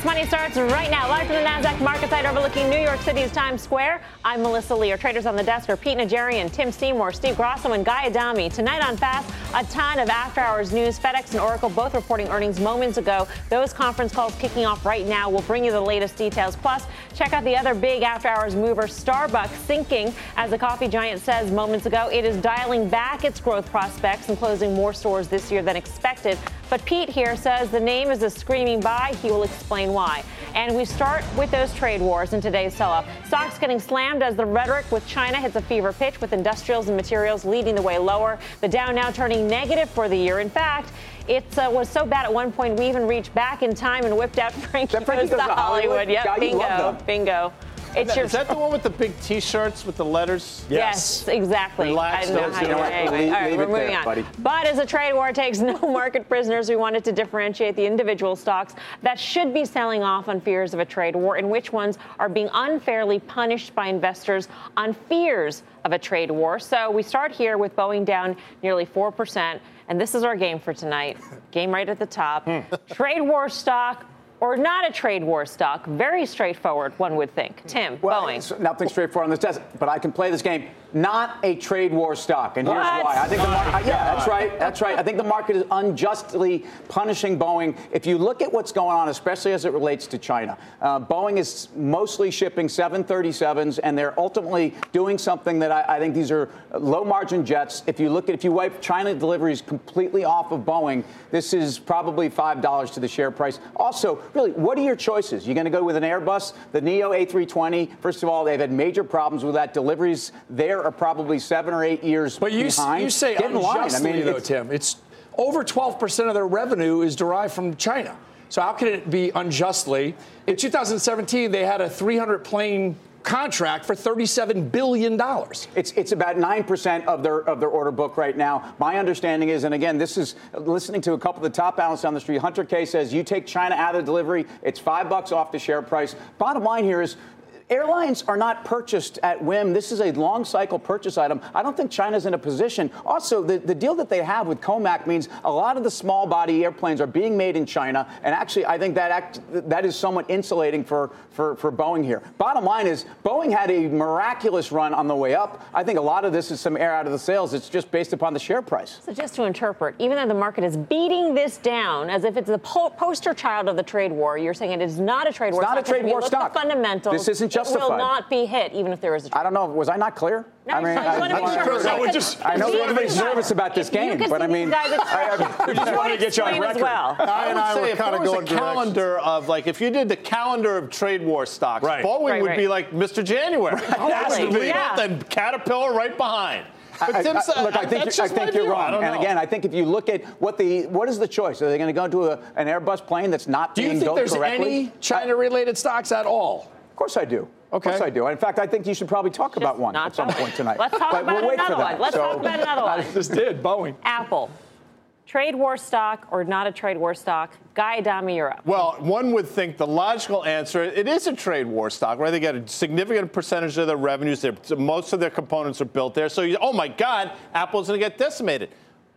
Fast Money starts right now, live from the NASDAQ market site overlooking New York City's Times Square. I'm Melissa Lee. Our traders on the desk are Pete Najarian, Tim Seymour, Steve Grasso, and Guy Adami. Tonight on Fast, a ton of after hours news. FedEx and Oracle both reporting earnings moments ago. Those conference calls kicking off right now. We'll bring you the latest details. Plus, check out the other big after hours mover, Starbucks, sinking, as the coffee giant says moments ago. It is dialing back its growth prospects and closing more stores this year than expected. But Pete here says the name is a screaming buy. He will explain why. And we start with those trade wars in today's sell off. Stocks getting slammed as the rhetoric with China hits a fever pitch, with industrials and materials leading the way lower. The Dow now turning negative for the year. In fact, it uh, was so bad at one point we even reached back in time and whipped out Frankie Frankie Goes to Hollywood? Hollywood. Yep, God, bingo, bingo. It's Is your that the one with the big T-shirts with the letters? Yes, exactly. Relax, I don't know how you you know anyway. All right, we're moving there, on. buddy. But as a trade war takes no market prisoners, we wanted to differentiate the individual stocks that should be selling off on fears of a trade war and which ones are being unfairly punished by investors on fears of a trade war. So we start here with Boeing down nearly 4%. And this is our game for tonight. Game right at the top. Hmm. trade war stock or not a trade war stock. Very straightforward, one would think. Tim, Well, Boeing. nothing straightforward on this desk, but I can play this game. Not a trade war stock, and here's What? why. I think the mar- yeah, that's right. That's right. I think the market is unjustly punishing Boeing. If you look at what's going on, especially as it relates to China, uh, Boeing is mostly shipping 737s, and they're ultimately doing something that I, I think these are low margin jets. If you look at if you wipe China deliveries completely off of Boeing, this is probably five dollars to the share price. Also, really, what are your choices? You're going to go with an Airbus, the Neo A320. First of all, they've had major problems with that. Deliveries there are probably seven or eight years But you, behind. you say Get unjustly, I mean, though, it's- Tim. It's over 12% of their revenue is derived from China. So how can it be unjustly? In 2017, they had a 300 plane contract for $37 billion. It's it's about nine percent of their of their order book right now. My understanding is, and again, this is listening to a couple of the top analysts on the street. Hunter Keay says you take China out of the delivery, it's five bucks off the share price. Bottom line here is. Airlines are not purchased at whim. This is a long cycle purchase item. I don't think China's in a position. Also, the, the deal that they have with Comac means a lot of the small body airplanes are being made in China. And actually, I think that act, that is somewhat insulating for, for, for Boeing here. Bottom line is, Boeing had a miraculous run on the way up. I think a lot of this is some air out of the sails. It's just based upon the share price. So just to interpret, even though the market is beating this down as if it's the po- poster child of the trade war, you're saying it is not a trade war. It's not a trade war stock. Fundamentals. This isn't It will not be hit, even if there is a. I don't know. Was I not clear? No, I mean, I just wanna make I- sure. I would just- I know If you- everybody's nervous about this game, but I mean, guys I- we just want to get you on record. well. I and I would were say if kinda going a directions. calendar of like if you did the calendar of trade war stocks, Right. Boeing Right, would right. be like Mr. January. That's the Totally, deal. yeah. Then Caterpillar right behind. But I- Tim I- said- look, I think, you're, I think you're view. Wrong. And again, I think if you look at what the what is the choice? Are they going to go to a, an Airbus plane that's not Do you think there's any China-related stocks at all? Of course I do. Of Okay. course I do. In fact, I think you should probably talk about one at some point point tonight. Let's talk but about we'll another one. Let's So- talk about another one. Just did, Boeing. Apple. Trade war stock or not a trade war stock? Guy Adami, you're. Well, one would think the logical answer it is a trade war stock, right? They get a significant percentage of their revenues. Their, most of their components are built there. So, you, oh my God, Apple's going to get decimated.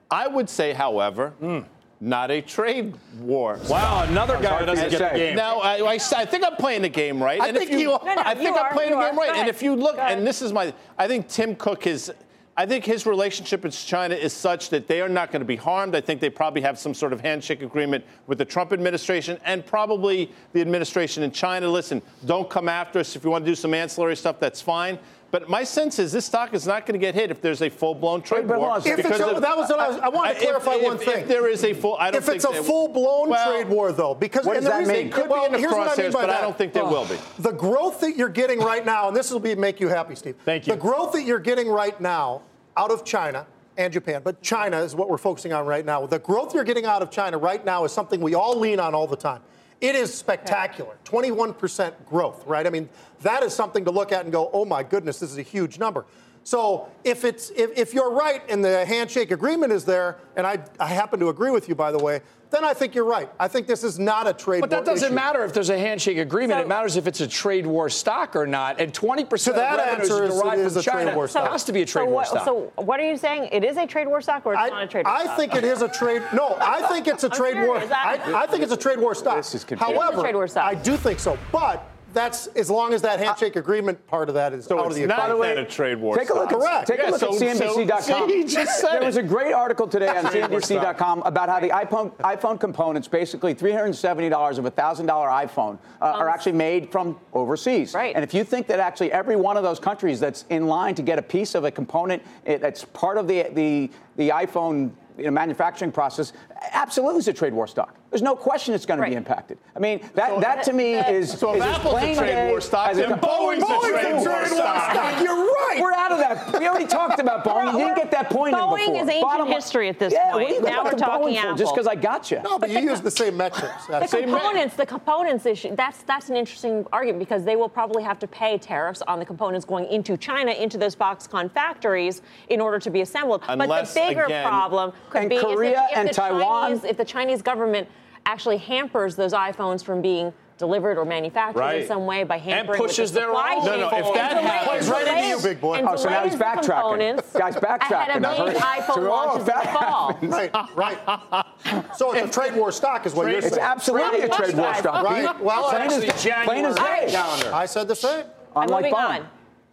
I would say, however, hmm, not a trade war. Wow, another guy who doesn't you to get the game. Now, I, I, I think I'm playing the game right. I and think if you, you- No, no, I think you I'm are, playing you the game are. right. Go And ahead. if you look, and this is my, I think Tim Cook is. I think his relationship with China is such that they are not going to be harmed. I think they probably have some sort of handshake agreement with the Trump administration and probably the administration in China. Listen, don't come after us. If you want to do some ancillary stuff, that's fine. But my sense is this stock is not going to get hit if there's a full-blown trade but war. hold on a second. If it's because a, that was what I was. I wanted to if- clarify if- one if thing. there is a full, I don't if it's a full-blown Well, trade war, though, because what does that reason- mean? It could well, be in the here's what I mean crosshairs, by but I that. don't think there will be. The growth that you're getting right now, and this will be make you happy, Steve. Thank you. The growth that you're getting right now out of China and Japan, but China is what we're focusing on right now. The growth you're getting out of China right now is something we all lean on all the time. It is spectacular. 21% growth, right? I mean, that is something to look at and go, oh my goodness, this is a huge number. So if it's if, if you're right and the handshake agreement is there, and I, I happen to agree with you by the way, then I think you're right. I think this is not a trade. War. But that doesn't issue. matter if there's a handshake agreement. So- it matters if it's a trade war stock or not. And 20% So that of revenues answer is derived it is from a trade China. war stock. It has to be a trade so war what, stock. So what are you saying? It is a trade war stock or it's I, not a trade war I stock? think it is a trade. No, I think it's a trade war. serious. I- I, I think it's a trade war stock. This is confusing. However, It is a trade war stock. I do think so. But that's as long as that handshake agreement part of that is So out of the not equation. then a trade war. Take a look. Correct. Take a look so- at so- CNBC.com. see, he just said there was a great article today on Trade. CNBC.com about how the iPhone iPhone components, basically $370 of a thousand dollar iPhone, uh, are actually made from overseas. Right. And if you think that actually every one of those countries that's in line to get a piece of a component it, that's part of the the the iPhone you know, manufacturing process, absolutely is a trade war stock. There's no question it's going to be impacted. I mean, that, that to me is, So if is as Apple's a trade day war stock, as a then component- Boeing's a Boeing's trade war trade stock. You're right. We're out of that. We already talked about Boeing. You didn't get that point in Boeing is ancient Bottom history at this yeah, point. What are you Now we're talking Boeing for? Just because I got you. No, but you use the same metrics. The That's components, the components issue, that's that's an interesting argument because they will probably have to pay tariffs on the components going into China, into those Foxconn factories in order to be assembled. Unless, but the bigger again- problem could And be is if- Korea if, and Taiwan- Chinese, if the Chinese government actually hampers those iPhones from being delivered or manufactured in some way by hampering with pushes the their supply own chain. No, no, if that delays- happens- right into you, big boy. Oh, so now he's backtracking. Guy's backtracking. Ahead of I've heard- iPhone So, launches in the fall. right, right. So it's a trade war stock, is what you're saying. It's saying. absolutely a trade war stock. Right. Well, plain actually, as, plain as January day. calendar. I said the same. I'm moving on.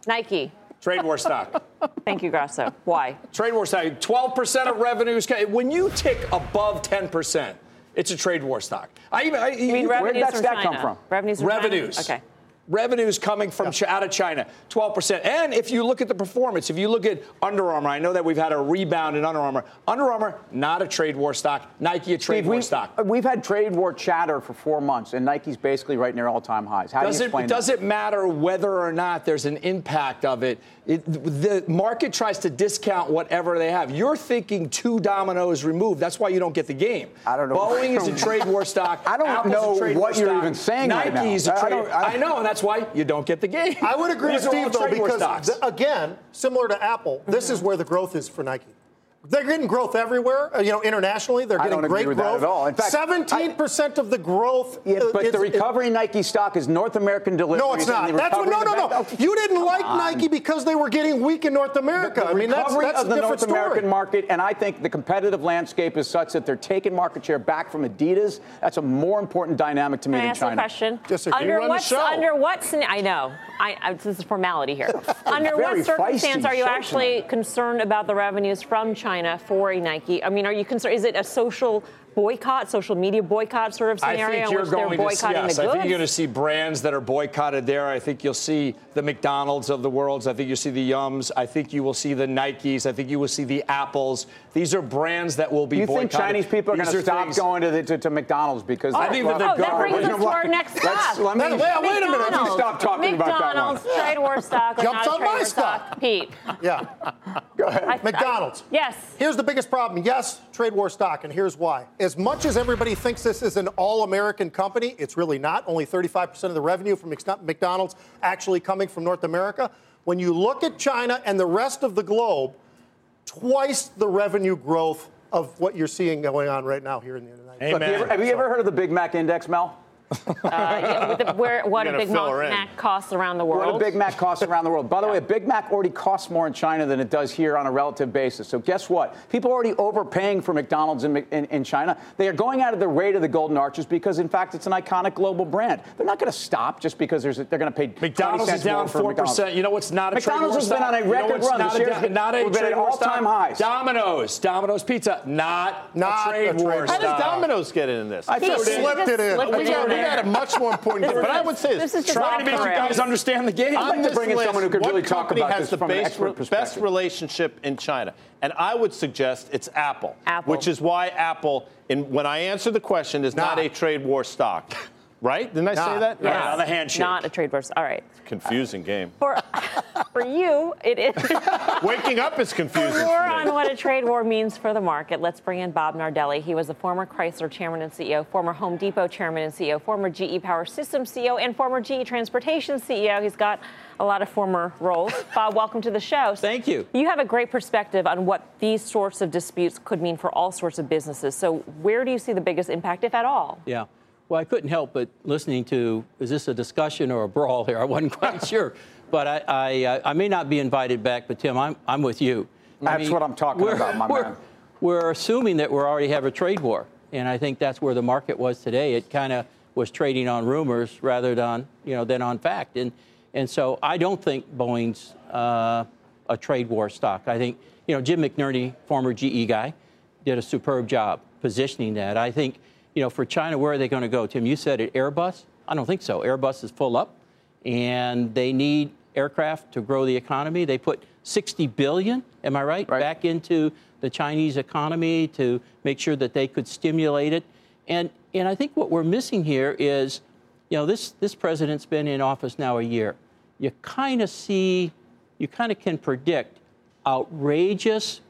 Nike. Trade war stock. Thank you, Grasso. Why? Trade war stock. 12% of revenues. When you tick above 10%, it's a trade war stock. I even. I, You mean Where'd revenues that from stat China? come from? Revenues from China? revenues. Okay. Revenues coming from Chi- out of China, 12%. And if you look at the performance, if you look at Under Armour, I know that we've had a rebound in Under Armour. Under Armour, not a trade war stock. Nike, a trade Steve, war we, stock. Uh, we've had trade war chatter for four months, and Nike's basically right near all-time highs. How Does do you it, explain does it matter whether or not there's an impact of it? It? The market tries to discount whatever they have. You're thinking two dominoes removed. That's why you don't get the game. I don't know. Boeing is a trade war stock. I don't Apple's know what you're stock. even saying right now. Nike's a I- I trade. don't- I- I know, and that's why you don't get the game. I would agree with These are Steve, though, because, stocks. th- again, similar to Apple, this is where the growth is for Nike. They're getting growth everywhere, uh, you know, internationally. They're I getting don't agree great with that growth. at all. In fact, 17% of the growth. Yeah, uh, but is- the recovery in Nike stock is North American delivery. No, it's not. That's what. No, no, no. You didn't like Nike because they were getting weak in North America. The I mean, that's, recovery that's of a the different North American market, and I think the competitive landscape is such that they're taking market share back from Adidas. That's a more important dynamic to me Can I than ask China. a question? Disagree. Under Run the what show. under what scena- I know. I, I this is formality here. under what very circumstance are you actually tonight. concerned about the revenues from China for a Nike? I mean, are you concerned? Is it a social boycott, social media boycott sort of I scenario think in you're which they're going to see, boycotting yes, the I goods? think you're going to see brands that are boycotted there. I think you'll see the McDonald's of the world. I think you'll see the Yums. I think you will see the Nikes. I think you will see the Apples. These are brands that will be you boycotted. think Chinese people are going to stop things- going to, the, to, to McDonald's because I think that they're oh, that brings us to our next Let's- stop. let me, Wait, wait a minute. Let me stop talking about that one. McDonald's, trade war stock, or Jumps not a on trade my war stock. stock. Pete. Yeah. Go ahead. I- McDonald's. I- yes. Here's the biggest problem. Yes, trade war stock, and here's why. As much as everybody thinks this is an all American company, it's really not. Only 35% of the revenue from McDonald's actually coming from North America. When you look at China and the rest of the globe, twice the revenue growth of what you're seeing going on right now here in the United States. Look, have you ever- have you ever heard of the Big Mac Index, Mel? Uh, yeah, the, where, what a You're gonna Big fill her in. Mac costs around the world. What a Big Mac costs around the world. By the way, a Big Mac already costs more in China than it does here on a relative basis. So guess what? People are already overpaying for McDonald's in, in, in China. They are going out of their way to the Golden Arches because, in fact, it's an iconic global brand. They're not going to stop just because there's a, they're going to pay 20 McDonald's cents is down for four percent. You know what's not a McDonald's has been on a stock? You know record run. Not This a, year's been- not a been trade at war all-time highs. Domino's, Domino's Pizza, not, Not a trade a trade war war How stock. does Domino's get in this? I He- thought he it- slipped just slipped it in we there. Got a much more important. This is but I would say this this. is just Trying to make you guys understand the game. I'd like On to this bring in someone who could really talk about has this the from an base- expert best relationship in China? And I would suggest it's Apple. Apple. Which is why Apple, in, when I answer the question, is not Nah. a trade war stock. Right? Didn't I Nah. say that? Right, on the handshake. Not a trade war. All right. Confusing game. For For you, it is. Waking up is confusing. More on what a trade war means for the market. Let's bring in Bob Nardelli. He was the former Chrysler chairman and CEO, former Home Depot chairman and CEO, former GE Power Systems CEO, and former GE Transportation CEO. He's got a lot of former roles. Bob, welcome to the show. Thank you. You have a great perspective on what these sorts of disputes could mean for all sorts of businesses. So, where do you see the biggest impact, if at all? Yeah. Well, I couldn't help but listening to is this a discussion or a brawl here? I wasn't quite sure. But I, I, uh, I, may not be invited back, but Tim, I'm, I'm with you. That's I mean, what I'm talking about, my we're, man. We're assuming that we already have a trade war. And I think that's where the market was today. It kind of was trading on rumors rather than, you know, than on fact. And, and so I don't think Boeing's uh, a trade war stock. I think, you know, Jim McNerney, former GE guy, did a superb job positioning that. I think, you know, for China, where are they going to go? Tim, you said it, Airbus? I don't think so. Airbus is full up, and they need aircraft to grow the economy. They put 60 billion, am I right, right, back into the Chinese economy to make sure that they could stimulate it. And and I think what we're missing here is, you know, this this president's been in office now a year. You kind of see, you kind of can predict outrageous,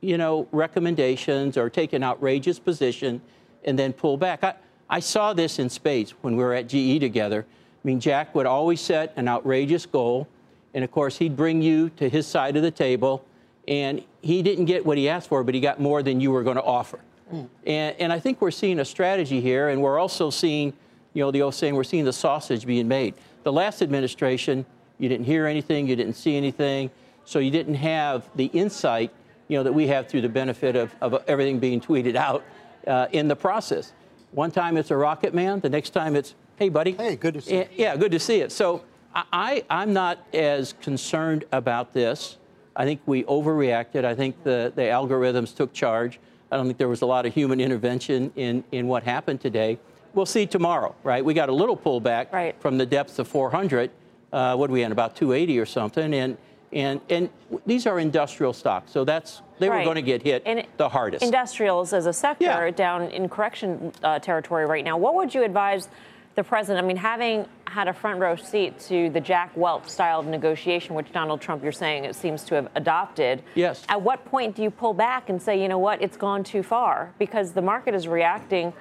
you know, recommendations or take an outrageous position and then pull back. I, I saw this in spades when we were at GE together. I mean, Jack would always set an outrageous goal, and of course, he'd bring you to his side of the table, and he didn't get what he asked for, but he got more than you were going to offer. Mm. And, and I think we're seeing a strategy here, and we're also seeing, you know, the old saying, we're seeing the sausage being made. The last administration, you didn't hear anything, you didn't see anything, so you didn't have the insight, you know, that we have through the benefit of, of everything being tweeted out uh, in the process. One time it's a rocket man, the next time it's, hey, buddy. Hey, good to see you. Yeah, good to see it. So I, I'm not as concerned about this. I think we overreacted. I think the, the algorithms took charge. I don't think there was a lot of human intervention in, in what happened today. We'll see tomorrow, right? We got a little pullback right. from the depths of 400. Uh, what are we in, about 280 or something? And and and these are industrial stocks, so that's they right. were going to get hit and the hardest. Industrials as a sector yeah. down in correction uh, territory right now. What would you advise the president? I mean, having had a front row seat to the Jack Welch style of negotiation, which Donald Trump, you're saying, it seems to have adopted. Yes. At what point do you pull back and say, you know what, it's gone too far? Because the market is reacting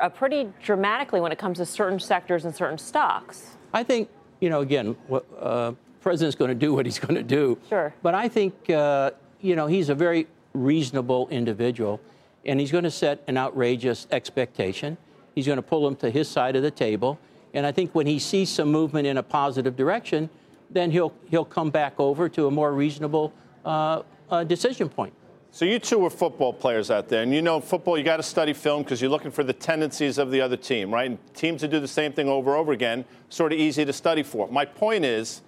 uh, pretty dramatically when it comes to certain sectors and certain stocks. I think you know again. Uh, president's going to do what he's going to do. Sure. But I think, uh, you know, he's a very reasonable individual, and he's going to set an outrageous expectation. He's going to pull him to his side of the table. And I think when he sees some movement in a positive direction, then he'll, he'll come back over to a more reasonable uh, uh, decision point. So you two are football players out there, and you know football. You got to study film because you're looking for the tendencies of the other team, right? And teams that do the same thing over and over again, sort of easy to study for. My point is,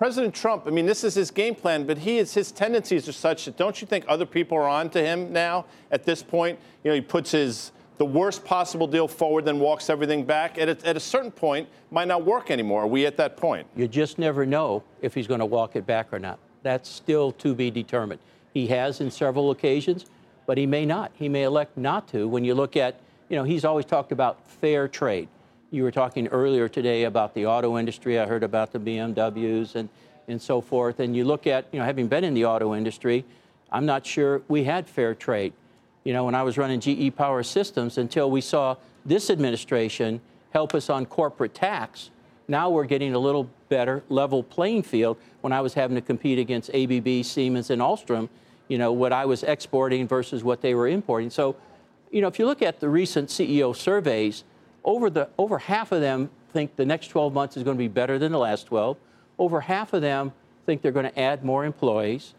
President Trump, I mean, this is his game plan, but he is his tendencies are such that don't you think other people are on to him now at this point? You know, he puts his the worst possible deal forward, then walks everything back. At a, at a certain point, might not work anymore. Are we at that point? You just never know if he's going to walk it back or not. That's still to be determined. He has in several occasions, but he may not. He may elect not to. When you look at, you know, he's always talked about fair trade. You were talking earlier today about the auto industry. I heard about the BMWs and, and so forth. And you look at, you know, having been in the auto industry, I'm not sure we had fair trade. You know, when I was running GE Power Systems until we saw this administration help us on corporate tax, now we're getting a little better level playing field when I was having to compete against ABB, Siemens, and Alstom, you know, what I was exporting versus what they were importing. So, you know, if you look at the recent CEO surveys, over, the, over half of them think the next 12 months is going to be better than the last 12. Over half of them think they're going to add more employees.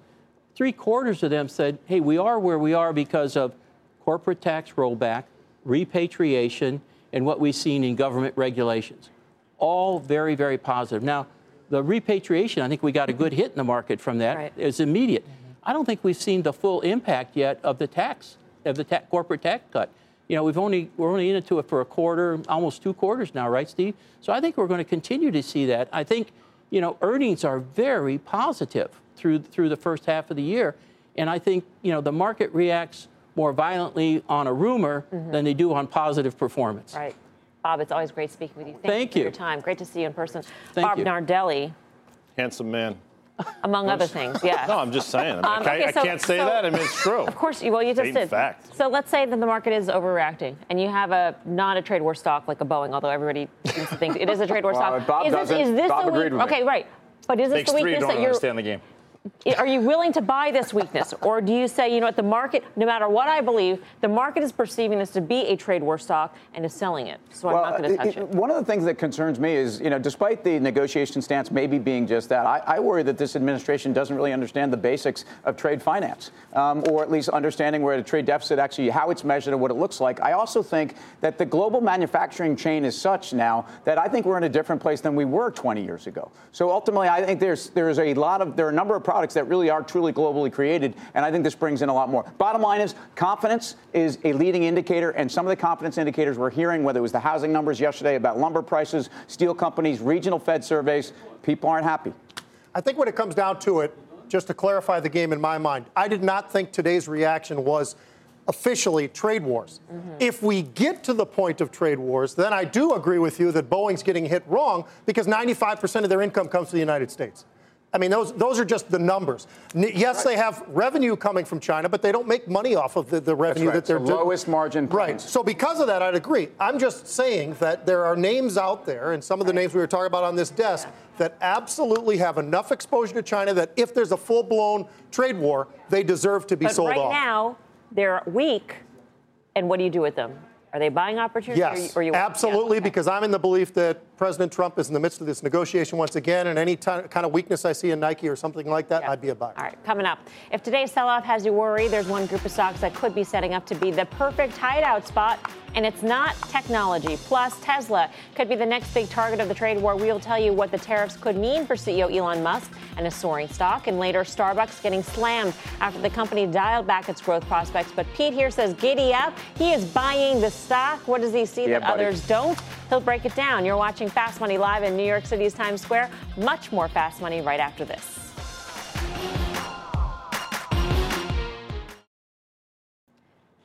Three quarters of them said, hey, we are where we are because of corporate tax rollback, repatriation, and what we've seen in government regulations. All very, very positive. Now, the repatriation, I think we got a good hit in the market from that. Right. It's immediate. Mm-hmm. I don't think we've seen the full impact yet of the tax, of the ta- corporate tax cut you know, we've only we're only into it for a quarter, almost two quarters now, right, Steve? So I think we're going to continue to see that. I think, you know, earnings are very positive through through the first half of the year, and I think you know the market reacts more violently on a rumor mm-hmm. than they do on positive performance. Right. Bob, it's always great speaking with you. Thank, Thank you you for your time. Great to see you in person. Thank Bob you. Nardelli. Handsome man. Among other things. Yeah. No, I'm just saying. I, mean, Um, I, okay, I so- can't say so- that. I mean, it's true. Of course, you- well, you just Stating did. fact. So let's say that the market is overreacting, and you have a not a trade war stock like a Boeing, although everybody seems to think it is a trade war Well, stock. Bob is this, doesn't. is this Bob the weak- agreed with me. Okay, right. But is this Takes the three weakness don't that you're? understand the game. Are you willing to buy this weakness, or do you say, you know what, the market, no matter what I believe, the market is perceiving this to be a trade war stock and is selling it, so I'm not going to touch it- it. One of the things that concerns me is, you know, despite the negotiation stance maybe being just that, I, I worry that this administration doesn't really understand the basics of trade finance, um, or at least understanding where the trade deficit actually, how it's measured and what it looks like. I also think that the global manufacturing chain is such now that I think we're in a different place than we were 20 years ago. So ultimately, I think there's there's a lot of there are a number of products that really are truly globally created, and I think this brings in a lot more. Bottom line is confidence is a leading indicator, and some of the confidence indicators we're hearing, whether it was the housing numbers yesterday about lumber prices, steel companies, regional Fed surveys, people aren't happy. I think when it comes down to it, just to clarify the game in my mind, I did not think today's reaction was officially trade wars. Mm-hmm. If we get to the point of trade wars, then I do agree with you that Boeing's getting hit wrong because 95% of their income comes to the United States. I mean, those, those are just the numbers. N- yes, they have revenue coming from China, but they don't make money off of the, the revenue right. that they're It's the lowest margin Right. So because of that, I'd agree. I'm just saying that there are names out there, and some of the names we were talking about on this desk, that absolutely have enough exposure to China that if there's a full-blown trade war, they deserve to be But sold right off. now, they're weak, and what do you do with them? Are they buying opportunities? Yes, or you, or you absolutely, Yeah, okay. because I'm in the belief that President Trump is in the midst of this negotiation once again, and any ti- kind of weakness I see in Nike or something like that, Yeah. I'd be a buyer. All right, coming up. If today's sell off has you worried, there's one group of stocks that could be setting up to be the perfect hideout spot, and it's not technology. Plus, Tesla could be the next big target of the trade war. We'll tell you what the tariffs could mean for CEO Elon Musk and a soaring stock. And later, Starbucks getting slammed after the company dialed back its growth prospects. But Pete here says, giddy up. He is buying the stock. What does he see Yeah, that buddy. others don't? He'll break it down. You're watching Fast Money live in New York City's Times Square. Much more Fast Money right after this.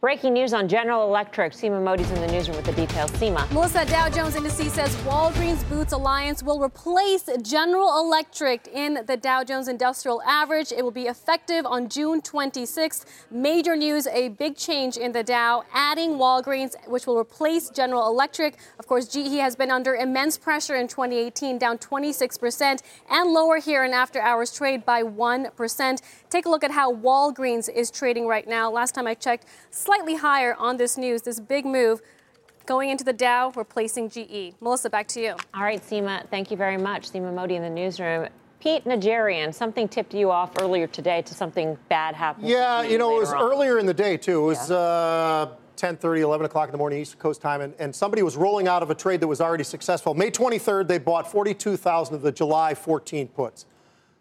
Breaking news on General Electric. Seema Modi's in the newsroom with the details. Seema. Melissa Dow Jones Indices says Walgreens Boots Alliance will replace General Electric in the Dow Jones Industrial Average. It will be effective on June 26th. Major news: a big change in the Dow, adding Walgreens, which will replace General Electric. Of course, GE has been under immense pressure in 2018, down 26%, and lower here in after-hours trade by 1%. Take a look at how Walgreens is trading right now. Last time I checked, slightly higher on this news. This big move going into the Dow, replacing GE. Melissa, back to you. All right, Seema, thank you very much. Seema Modi in the newsroom. Pete Najarian, something tipped you off earlier today to something bad happening. Yeah, to you know, it was on. earlier in the day, too. It was uh, 10.30, 11 o'clock in the morning, East Coast time, and, and somebody was rolling out of a trade that was already successful. May 23rd, they bought 42,000 of the July 14 puts.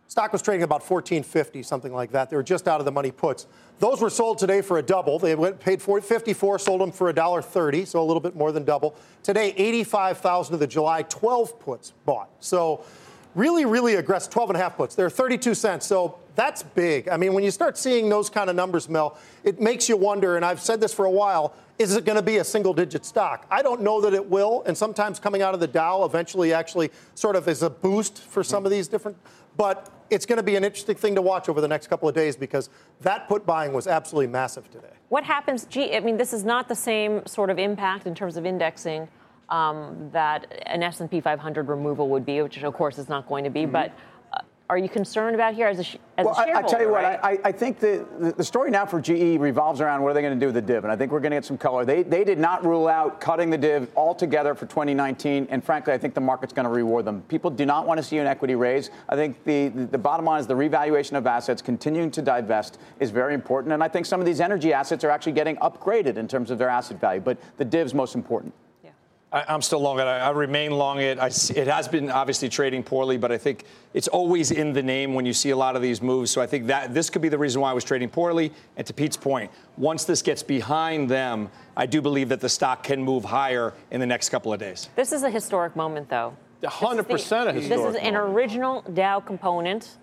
Stock was trading about 1450, something like that. They were just out of the money puts. Those were sold today for a double. They went paid 54, sold them for $1.30, so a little bit more than double. Today, 85,000 of the July 12 puts bought. So really, really aggressive. 12 and a half puts. They're 32 cents. So that's big. I mean, when you start seeing those kind of numbers, Mel, it makes you wonder, and I've said this for a while, is it going to be a single digit stock? I don't know that it will. And sometimes coming out of the Dow eventually actually sort of is a boost for some of these different. But it's going to be an interesting thing to watch over the next couple of days because that put buying was absolutely massive today. What happens? Gee, I mean, this is not the same sort of impact in terms of indexing um, that an S&P 500 removal would be, which of course is not going to be. But uh, are you concerned about here as a, as Well, a I, shareholder? I tell you what, right? I, I- I think the, the, the story now for GE revolves around what are they going to do with the div, and I think we're going to get some color. They, they did not rule out cutting the div altogether for 2019, and frankly, I think the market's going to reward them. People do not want to see an equity raise. I think the, the, the bottom line is the revaluation of assets, continuing to divest, is very important, and I think some of these energy assets are actually getting upgraded in terms of their asset value, but the div's most important. I, I'm still long it. I, I remain long it. I it has been obviously trading poorly, but I think it's always in the name when you see a lot of these moves. So I think that this could be the reason why I was trading poorly. And to Pete's point, once this gets behind them, I do believe that the stock can move higher in the next couple of days. This is a historic moment, though. 100% a This historic is an original Dow component,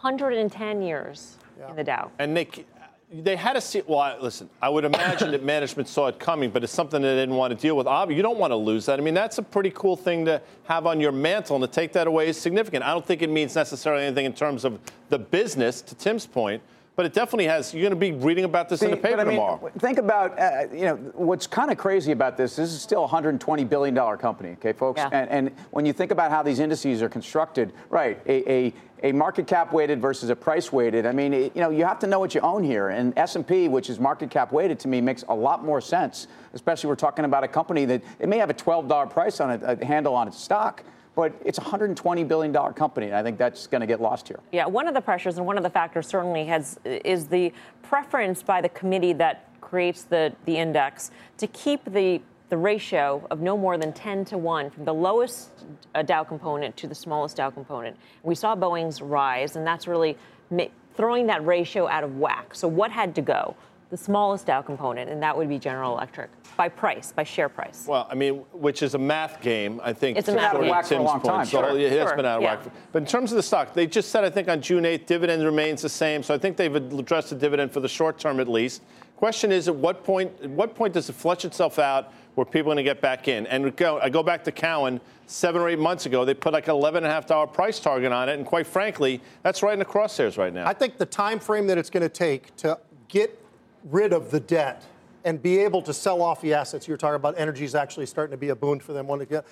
110 years in the Dow. And Nick, they had to see. Well, I, listen, I would imagine that management saw it coming, but it's something they didn't want to deal with. Obviously, you don't want to lose that. I mean, that's a pretty cool thing to have on your mantle, and to take that away is significant. I don't think it means necessarily anything in terms of the business, to Tim's point. But it definitely has. You're going to be reading about this See, in the paper but I mean, tomorrow. Think about, uh, you know, what's kind of crazy about this. This is still a 120 billion dollar company, okay, folks. Yeah. And, and when you think about how these indices are constructed, right, a, a a market cap weighted versus a price weighted. I mean, it, you know, you have to know what you own here. And S&P, which is market cap weighted, to me makes a lot more sense. Especially we're talking about a company that it may have a $12 price on it, a handle on its stock, but it's a 120 billion dollar company. And I think that's going to get lost here. Yeah, one of the pressures and one of the factors certainly has is the preference by the committee that creates the, the index to keep the the ratio of no more than 10 to 1 from the lowest uh, Dow component to the smallest Dow component. We saw Boeing's rise, and that's really ma- throwing that ratio out of whack. So, what had to go? The smallest Dow component, and that would be General Electric by price, by share price. Well, I mean, which is a math game, I think. It's a to math sort of game. Whack for a long point. time, So sure. it has Sure, been out of yeah. whack. But in terms of the stock, they just said, I think on June 8th, dividend remains the same. So I think they've addressed the dividend for the short term at least. Question is, at what point? At what point does it flush itself out? Where people are going to get back in? And go, I go back to Cowen seven or eight months ago. They put like an eleven and a half dollar price target on it, and quite frankly, that's right in the crosshairs right now. I think the time frame that it's going to take to get rid of the debt and be able to sell off the assets you're talking about, energy is actually starting to be a boon for them. It, get-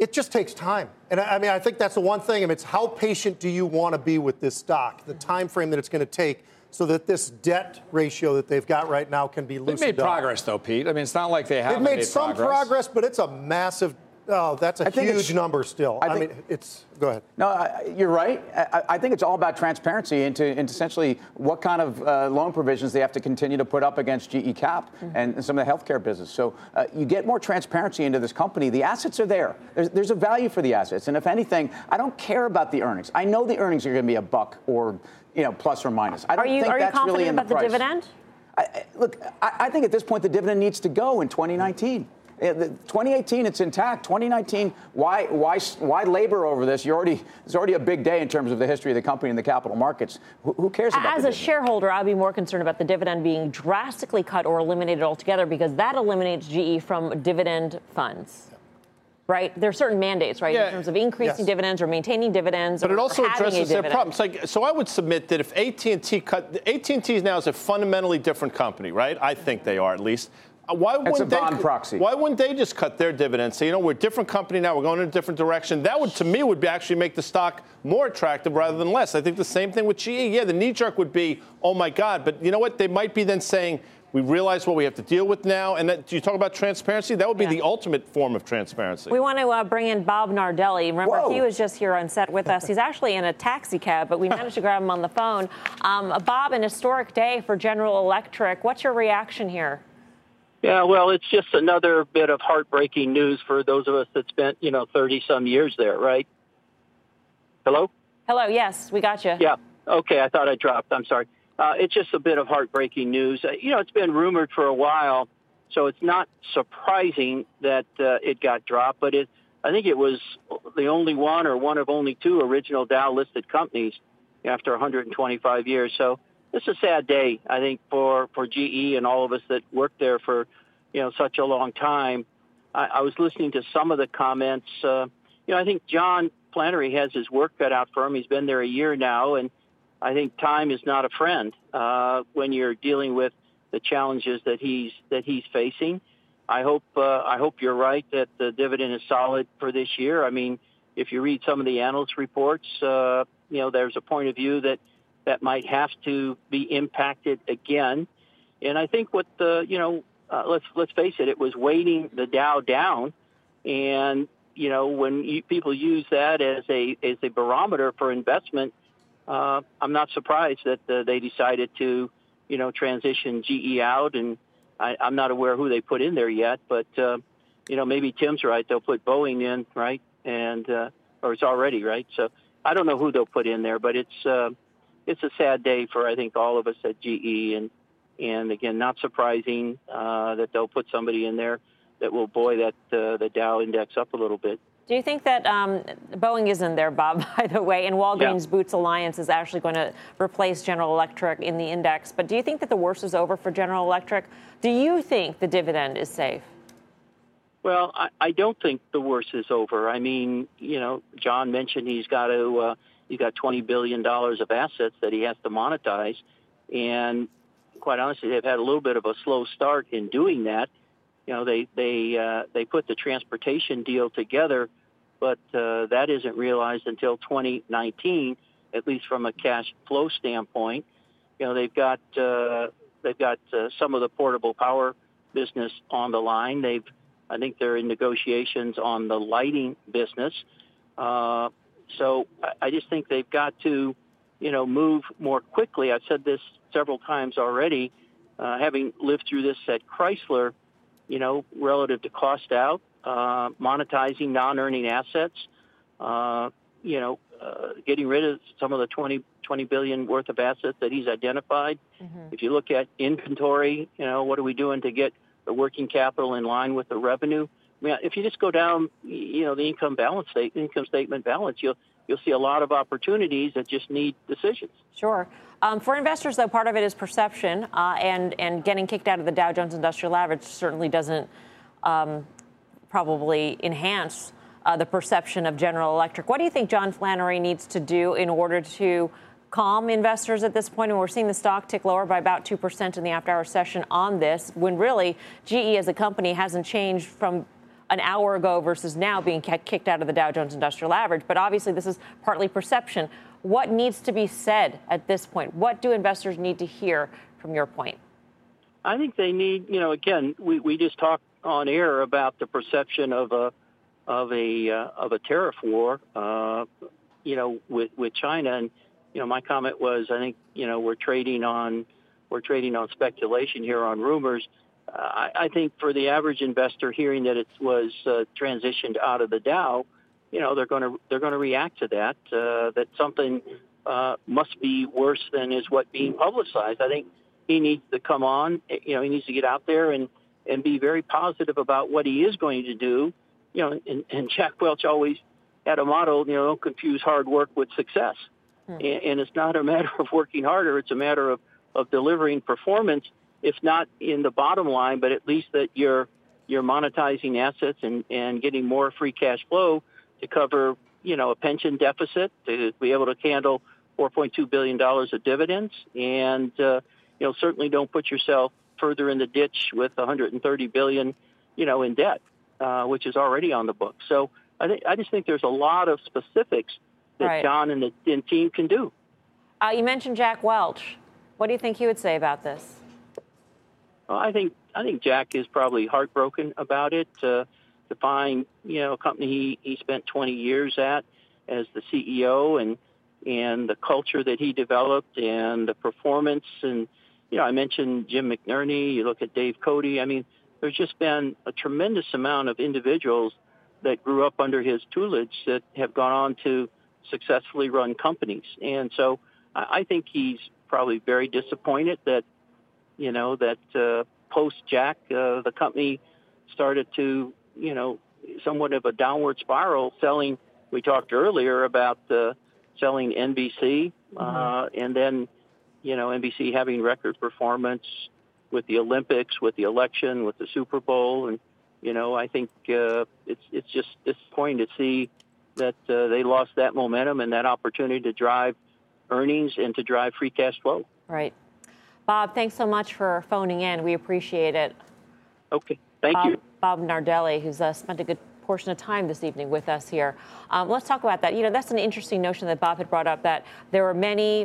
it just takes time, and I I mean, I think that's the one thing. I mean, it's how patient do you want to be with this stock? The time frame that it's going to take so that this debt ratio that they've got right now can be loosened. They've loosened made up. progress, though, Pete. I mean, it's not like they haven't They've made, some progress. but it's a massive. Oh, that's a I think huge number still. I I, think- mean, it's. Go ahead. No, I- you're right. I, I think it's all about transparency into, into essentially what kind of uh, loan provisions they have to continue to put up against GE Cap and, and some of the healthcare business. So uh, you get more transparency into this company. The assets are there. There's, there's a value for the assets, and if anything, I don't care about the earnings. I know the earnings are going to be a buck or you know plus or minus. I don't Are you think are you that's confident really in about the, the, price. dividend? I, I- look, I, I think at this point the dividend needs to go in 2019. Uh, the- 2018, it's intact. 2019, why, why, why labor over this? You're already, it's already a big day in terms of the history of the company and the capital markets. Who, who cares about As a shareholder, I'd be more concerned about the dividend being drastically cut or eliminated altogether because that eliminates GE from dividend funds. Right? There are certain mandates, right, Yeah. in terms of increasing Yes. dividends or maintaining dividends. But or, it also or addresses their problems. Like, so I would submit that if AT&T cut, AT&T now is a fundamentally different company, right? I think they are at least. Uh, Why That's wouldn't a they, bond proxy. Why wouldn't they just cut their dividends? Say, you know, we're a different company now. We're going in a different direction. That would, to me, would be actually make the stock more attractive rather than less. I think the same thing with GE. Yeah, the knee jerk would be, oh my God. But you know what? They might be then saying, we realize what we have to deal with now. And that, do you talk about transparency? That would be Yeah. the ultimate form of transparency. We want to uh, bring in Bob Nardelli. Remember, Whoa. he was just here on set with us. He's actually in a taxi cab, but we managed to grab him on the phone. Um, Bob, an historic day for General Electric. What's your reaction here? Yeah, well, it's just another bit of heartbreaking news for those of us that spent, you know, 30 some years there, right? Hello? Hello, yes, we got you. Yeah. Okay, I thought I dropped. I'm sorry. Uh, it's just a bit of heartbreaking news. Uh, you know, it's been rumored for a while, so it's not surprising that uh, it got dropped, but it, I think it was the only one or one of only two original Dow listed companies after 125 years. So it's a sad day, I think, for, for GE and all of us that worked there for, you know, such a long time. I, I was listening to some of the comments. Uh, you know, I think John Flannery has his work cut out for him. He's been there a year now, and I think time is not a friend uh, when you're dealing with the challenges that he's that he's facing. I hope uh, I hope you're right that the dividend is solid for this year. I mean, if you read some of the analyst reports, uh, you know there's a point of view that that might have to be impacted again. And I think what the you know uh, let's let's face it, it was weighting the Dow down, and you know when you, people use that as a as a barometer for investment, uh, I'm not surprised that uh, they decided to you know transition GE out, and I, I'm not aware who they put in there yet, but uh, you know maybe Tim's right, they'll put Boeing in right, and uh, or it's already right. So I don't know who they'll put in there, but it's uh, it's a sad day for I think all of us at GE, and and again, not surprising uh, that they'll put somebody in there that will buoy that uh, the Dow index up a little bit. Do you think that um, Boeing isn't there, Bob, by the way, and Walgreens yeah. Boots Alliance is actually going to replace General Electric in the index? But do you think that the worst is over for General Electric? Do you think the dividend is safe? Well, I, I don't think the worst is over. I mean, you know, John mentioned he's got to uh, he's got twenty billion dollars of assets that he has to monetize, and quite honestly, they've had a little bit of a slow start in doing that. You know, they they uh, they put the transportation deal together, but uh, that isn't realized until 2019, at least from a cash flow standpoint. You know, they've got uh, they've got uh, some of the portable power business on the line. They've I think they're in negotiations on the lighting business. Uh, so I, just think they've got to, you know, move more quickly. I've said this several times already, uh, having lived through this at Chrysler, you know, relative to cost out, uh, monetizing non-earning assets, uh, you know, uh, getting rid of some of the 20, 20 billion worth of assets that he's identified. Mm-hmm. If you look at inventory, you know, what are we doing to get the working capital in line with the revenue? I mean, if you just go down, you know, the income balance state, income statement balance, you'll you'll see a lot of opportunities that just need decisions. Sure. Um, for investors, though, part of it is perception, uh, and and getting kicked out of the Dow Jones Industrial Average certainly doesn't um, probably enhance uh, the perception of General Electric. What do you think John Flannery needs to do in order to calm investors at this point? and we're seeing the stock tick lower by about 2% in the after hour session on this, when really GE as a company hasn't changed from an hour ago versus now being kicked out of the Dow Jones Industrial Average. But obviously, this is partly perception. What needs to be said at this point? What do investors need to hear from your point? I think they need, you know, again, we, we just talked on air about the perception of a of a uh, of a tariff war, uh, you know, with with China. And you know, my comment was, I think, you know, we're trading on we're trading on speculation here on rumors. I, I think for the average investor hearing that it was uh, transitioned out of the Dow, you know, they're going to they're going to react to that. Uh, that something uh, must be worse than is what being publicized. I think he needs to come on. You know, he needs to get out there and and be very positive about what he is going to do. You know, and, and Jack Welch always had a motto. You know, don't confuse hard work with success. Hmm. And, and it's not a matter of working harder. It's a matter of of delivering performance if not in the bottom line, but at least that you're you're monetizing assets and, and getting more free cash flow to cover, you know, a pension deficit, to be able to handle $4.2 billion of dividends. And, uh, you know, certainly don't put yourself further in the ditch with 130 billion, you know, in debt, uh, which is already on the book. So I, think, I just think there's a lot of specifics that right. John and the and team can do. Uh, you mentioned Jack Welch. What do you think he would say about this? I think I think Jack is probably heartbroken about it. Uh, to find you know a company he, he spent 20 years at as the CEO and and the culture that he developed and the performance and you know I mentioned Jim McNerney. You look at Dave Cote. I mean, there's just been a tremendous amount of individuals that grew up under his tutelage that have gone on to successfully run companies. And so I, I think he's probably very disappointed that you know, that uh, post Jack, uh, the company started to, you know, somewhat of a downward spiral selling. We talked earlier about uh, selling NBC, uh, mm-hmm. and then, you know, NBC having record performance with the Olympics, with the election, with the Super Bowl, and you know, I think uh, it's it's just disappointing to see that uh, they lost that momentum and that opportunity to drive earnings and to drive free cash flow. Right. Bob, thanks so much for phoning in. We appreciate it. Okay, thank Bob, you. Bob Nardelli, who's uh, spent a good portion of time this evening with us here. Um, let's talk about that. You know, that's an interesting notion that Bob had brought up that there are many,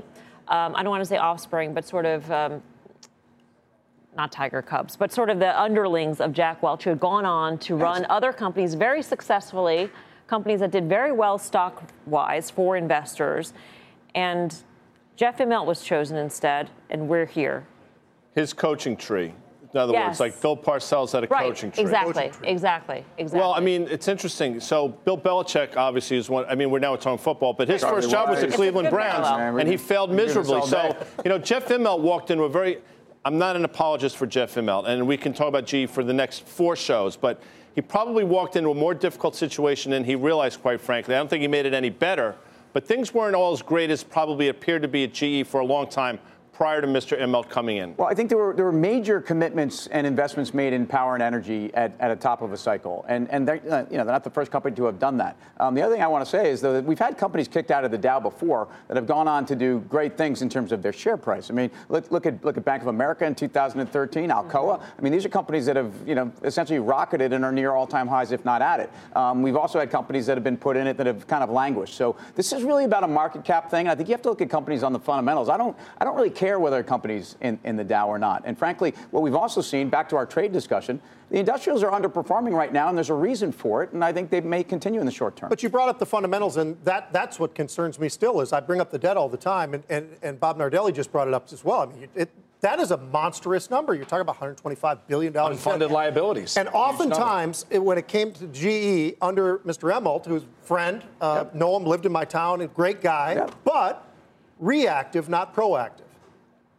um, I don't want to say offspring, but sort of. Um, not Tiger Cubs, but sort of the underlings of Jack Welch, who had gone on to run other companies very successfully, companies that did very well stock wise for investors. And Jeff Immelt was chosen instead, and we're here. His coaching tree. In other yes. words, like Bill Parcells had a right. coaching tree. Exactly, coaching tree. exactly, exactly. Well, I mean, it's interesting. So Bill Belichick obviously is one. I mean, we're now talking football, but his Charlie first job was the Cleveland Browns, and he failed miserably. So, you know, Jeff Immelt walked into a very. I'm not an apologist for Jeff Immelt, and we can talk about G for the next four shows, but He probably walked into a more difficult situation than he realized, quite frankly. I don't think he made it any better, but things weren't all as great as probably appeared to be at GE for a long time prior to Mr. Immelt coming in? Well, I think there were there were major commitments and investments made in power and energy at, at a top of a cycle, and and they're, uh, you know they're not the first company to have done that. Um, the other thing I want to say is though that we've had companies kicked out of the Dow before that have gone on to do great things in terms of their share price. I mean, look, look at look at Bank of America in 2013, Alcoa. I mean, these are companies that have you know essentially rocketed and are near all-time highs, if not at it. Um, we've also had companies that have been put in it that have kind of languished. So this is really about a market cap thing. I think you have to look at companies on the fundamentals. I don't I don't really care care whether a company's in, in the Dow or not. And frankly, what we've also seen, back to our trade discussion, the industrials are underperforming right now, and there's a reason for it, and I think they may continue in the short term. But you brought up the fundamentals, and that, that's what concerns me still is I bring up the debt all the time, and, and, and Bob Nardelli just brought it up as well. I mean, it, that is a monstrous number. You're talking about 125 billion dollars unfunded liabilities, and oftentimes it, when it came to GE under Mr. Immelt, who's a friend, uh, yep. know him, lived in my town, a great guy, yep. but reactive, not proactive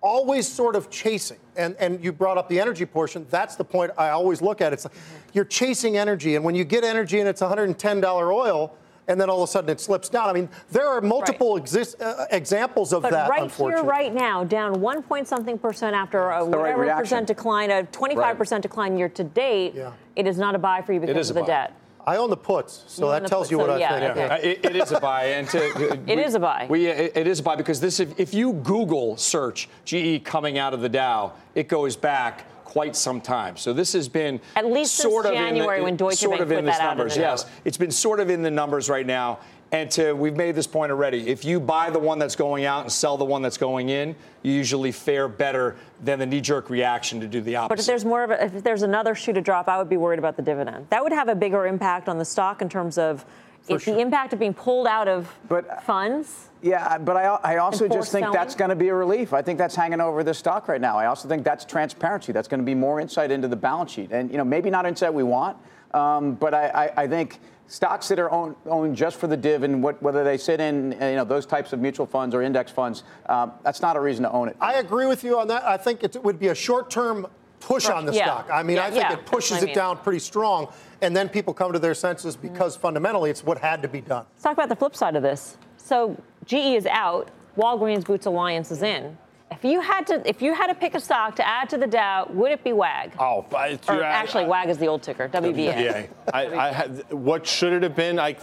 always sort of chasing. And, and you brought up the energy portion. That's the point I always look at. It's like you're chasing energy. And when you get energy and it's $110 oil, and then all of a sudden it slips down. I mean, there are multiple right. exist, uh, examples of but that. Right here, right now, down one point something percent after a whatever right percent decline, a 25 percent decline year to date. Yeah. It is not a buy for you because of the buy. debt. I own the puts, so that tells you what so, I yeah, think. Yeah. it, it is a buy, and to, it we, is a buy. We, it, it is a buy because this, if, if you Google search GE coming out of the Dow, it goes back quite some time. So this has been at least sort since January the, when Deutsche sort Bank of in put these that numbers. out yes, it's been sort of in the numbers right now. And to, we've made this point already. If you buy the one that's going out and sell the one that's going in, you usually fare better than the knee-jerk reaction to do the opposite. But if there's more of a, if there's another shoe to drop, I would be worried about the dividend. That would have a bigger impact on the stock in terms of if sure. the impact of being pulled out of but, uh, funds. Yeah, but I, I also just think selling. that's going to be a relief. I think that's hanging over the stock right now. I also think that's transparency. That's going to be more insight into the balance sheet, and you know maybe not insight we want, um, but I, I, I think stocks that are owned, owned just for the div and what, whether they sit in you know those types of mutual funds or index funds, um, that's not a reason to own it. I agree with you on that. I think it would be a short-term push on the yeah. stock. I mean, yeah, I think yeah, it pushes it down pretty strong, and then people come to their senses because mm-hmm. fundamentally it's what had to be done. Let's talk about the flip side of this. So GE is out, Walgreens Boots Alliance is in. If you had to, if you had to pick a stock to add to the Dow, would it be WAG? Oh, I, or I, actually, I, WAG is the old ticker, WBA. I had, what should it have been? I,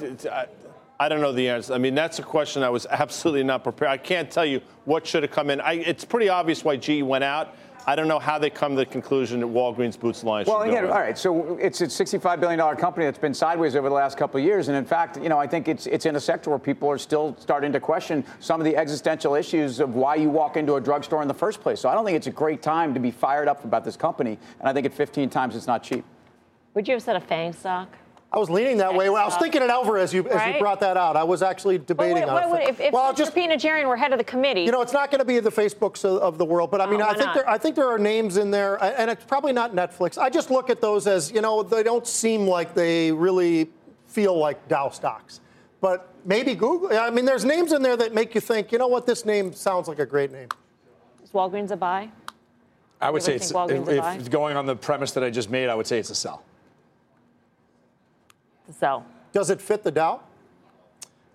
I don't know the answer. I mean, that's a question I was absolutely not prepared. I can't tell you what should have come in. I, it's pretty obvious why GE went out. I don't know how they come to the conclusion that Walgreens Boots Alliance. Well, again, all right. So it's a $65 billion company that's been sideways over the last couple of years, and in fact, you know, I think it's it's in a sector where people are still starting to question some of the existential issues of why you walk into a drugstore in the first place. So I don't think it's a great time to be fired up about this company, and I think at 15 times it's not cheap. Would you have said a FANG stock? I was leaning that way. Well, I was thinking it over as you, right? as you brought that out. I was actually debating well, on it. If, if well, just, Pete Najarian were head of the committee. You know, it's not going to be the Facebooks of, of, the world, but I mean, oh, I think there, I think there are names in there, and it's probably not Netflix. I just look at those as, you know, they don't seem like they really feel like Dow stocks. But maybe Google. I mean, there's names in there that make you think, you know what, this name sounds like a great name. Is Walgreens a buy? I would say it's, if, if going on the premise that I just made, I would say it's a sell to sell. Does it fit the Dow?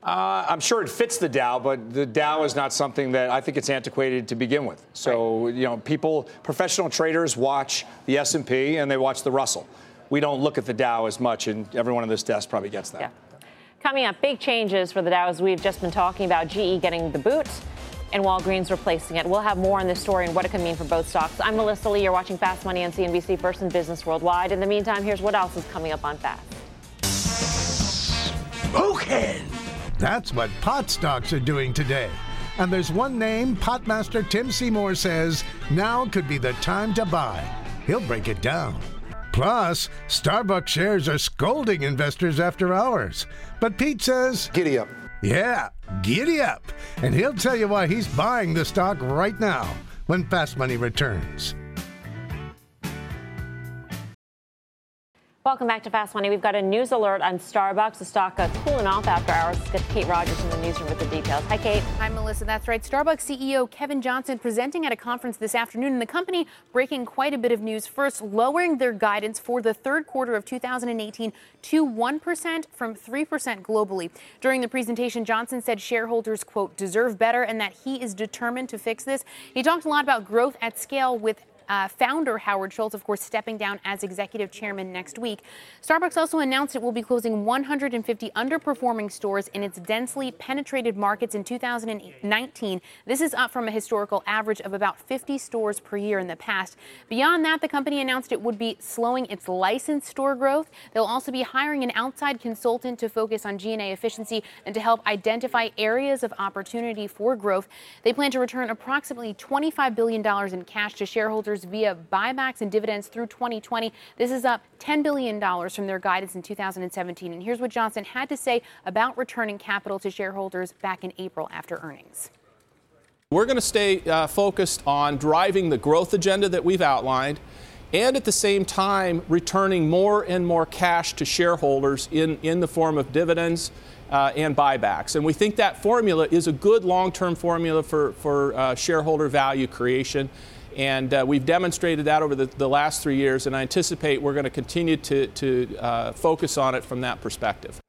Uh, I'm sure it fits the Dow, but the Dow is not something that I think it's antiquated to begin with. So right. you know, people, professional traders watch the S&P and they watch the Russell. We don't look at the Dow as much, and everyone on this desk probably gets that. Yeah. Coming up, big changes for the Dow as we've just been talking about. GE getting the boot and Walgreens replacing it. We'll have more on this story and what it can mean for both stocks. I'm Melissa Lee. You're watching Fast Money on CNBC, First in Business Worldwide. In the meantime, here's what else is coming up on Fast. Smoking! That's what pot stocks are doing today. And there's one name Potmaster Tim Seymour says now could be the time to buy. He'll break it down. Plus, Starbucks shares are scolding investors after hours. But Pete says, Giddy up. Yeah, giddy up. And he'll tell you why he's buying the stock right now when Fast Money returns. Welcome back to Fast Money. We've got a news alert on Starbucks. The stock uh, cooling off after hours. Let's get Kate Rogers in the newsroom with the details. Hi, Kate. Hi, Melissa. That's right. Starbucks CEO Kevin Johnson presenting at a conference this afternoon, and the company breaking quite a bit of news. First, lowering their guidance for the third quarter of 2018 to 1% from 3% globally. During the presentation, Johnson said shareholders, quote, deserve better and that he is determined to fix this. He talked a lot about growth at scale with uh, founder Howard Schultz, of course, stepping down as executive chairman next week. Starbucks also announced it will be closing 150 underperforming stores in its densely penetrated markets in 2019. This is up from a historical average of about 50 stores per year in the past. Beyond that, the company announced it would be slowing its licensed store growth. They'll also be hiring an outside consultant to focus on G&A efficiency and to help identify areas of opportunity for growth. They plan to return approximately $25 billion in cash to shareholders via buybacks and dividends through 2020. This is up $10 billion from their guidance in 2017. And here's what Johnson had to say about returning capital to shareholders back in April after earnings. We're going to stay uh, focused on driving the growth agenda that we've outlined and at the same time returning more and more cash to shareholders in, in the form of dividends uh, and buybacks. And we think that formula is a good long term formula for, for uh, shareholder value creation. And uh, we've demonstrated that over the, the, last three years, and I anticipate we're going to continue to, to uh, focus on it from that perspective.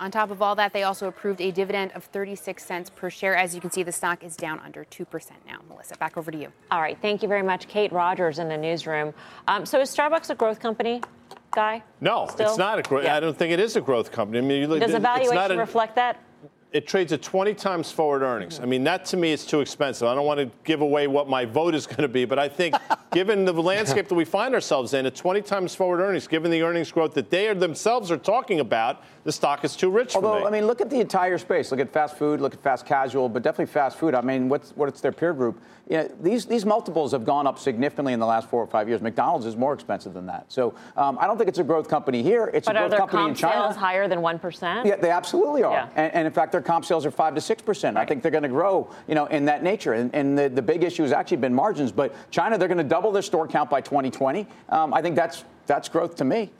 On top of all that, they also approved a dividend of 36 cents per share. As you can see, the stock is down under 2% now. Melissa, back over to you. All right. Thank you very much, Kate Rogers in the newsroom. Um, so is Starbucks a growth company? Guy? No, Still? it's not a growth. Yeah. I don't think it is a growth company. I mean, look, does evaluation a, reflect that? It trades at 20 times forward earnings. I mean, that to me is too expensive. I don't want to give away what my vote is going to be, but I think given the landscape that we find ourselves in at 20 times forward earnings, given the earnings growth that they are themselves are talking about, the stock is too rich Although, I mean, look at the entire space. Look at fast food, look at fast casual, but definitely fast food. I mean, what's what's their peer group? You know, these these multiples have gone up significantly in the last four or five years. McDonald's is more expensive than that. So um, I don't think it's a growth company here. It's but a growth company in China. Sales higher than one percent? Yeah, they absolutely are. Yeah. And, and, in fact, their comp sales are five to six percent. Right. I think they're going to grow, you know, in that nature. And, and the, the big issue has actually been margins. But China, they're going to double their store count by 2020. Um, I think that's that's growth to me.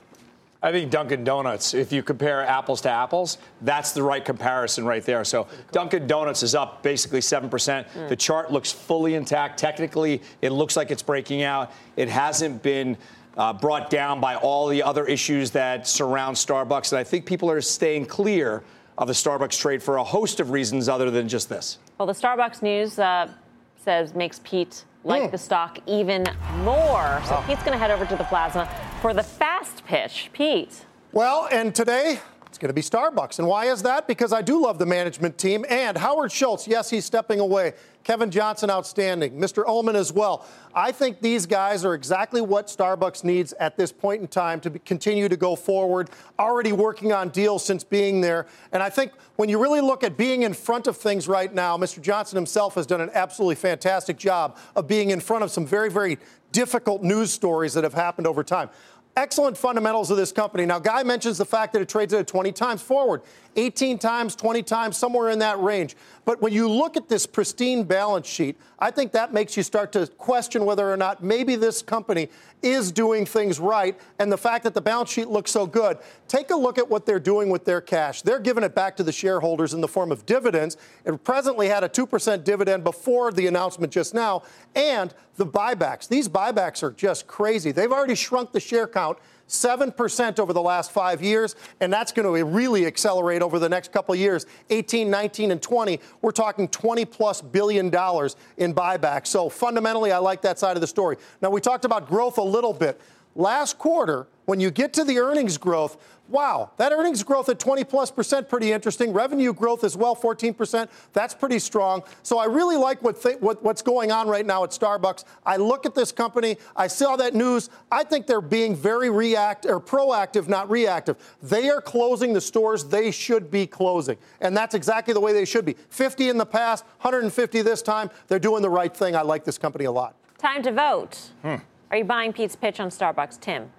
I think Dunkin' Donuts, if you compare apples to apples, that's the right comparison right there. So Dunkin' Donuts is up basically 7%. Mm. The chart looks fully intact. Technically, it looks like it's breaking out. It hasn't been uh, brought down by all the other issues that surround Starbucks. And I think people are staying clear of the Starbucks trade for a host of reasons other than just this. Well, the Starbucks news uh, says makes Pete like mm. the stock even more. So oh. Pete's going to head over to the plasma for the fast pitch. Pete. Well, and today it's going to be Starbucks. And why is that? Because I do love the management team and Howard Schultz. Yes, he's stepping away. Kevin Johnson, outstanding. Mr. Ullman as well. I think these guys are exactly what Starbucks needs at this point in time to be, continue to go forward. Already working on deals since being there. And I think when you really look at being in front of things right now, Mr. Johnson himself has done an absolutely fantastic job of being in front of some very, very difficult news stories that have happened over time excellent fundamentals of this company. Now, Guy mentions the fact that it trades at 20 times forward, 18 times, 20 times, somewhere in that range. But when you look at this pristine balance sheet, I think that makes you start to question whether or not maybe this company is doing things right. And the fact that the balance sheet looks so good, take a look at what they're doing with their cash. They're giving it back to the shareholders in the form of dividends. It presently had a 2% dividend before the announcement just now, and the buybacks. These buybacks are just crazy. They've already shrunk the share count 7% over the last five years, and that's going to really accelerate over the next couple of years. 18, 19, and 20, we're talking 20 plus billion dollars in buybacks. So fundamentally, I like that side of the story. Now, we talked about growth a little bit. Last quarter, when you get to the earnings growth, wow, that earnings growth at 20 plus percent, pretty interesting. Revenue growth as well, 14 percent. That's pretty strong. So I really like what, th- what, what's going on right now at Starbucks. I look at this company, I saw that news. I think they're being very react or proactive, not reactive. They are closing the stores they should be closing, and that's exactly the way they should be. 50 in the past, 150 this time. They're doing the right thing. I like this company a lot. Time to vote. Hmm. Are you buying Pete's pitch on Starbucks, Tim?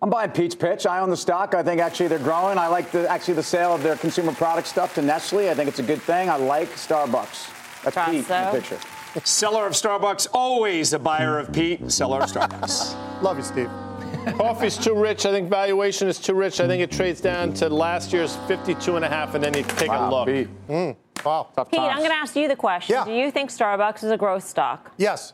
I'm buying Pete's pitch. I own the stock. I think actually they're growing. I like the actually the sale of their consumer product stuff to Nestle. I think it's a good thing. I like Starbucks. That's Pete in the picture. Seller of Starbucks, always a buyer of Pete. Seller of Starbucks. Love you, Steve. Coffee's too rich. I think valuation is too rich. I think it trades down to last year's 52 and a half, and then you take Wow, a look. Pete. Mm, wow. Tough Pete, I'm going to ask you the question. Yeah. Do you think Starbucks is a growth stock? Yes.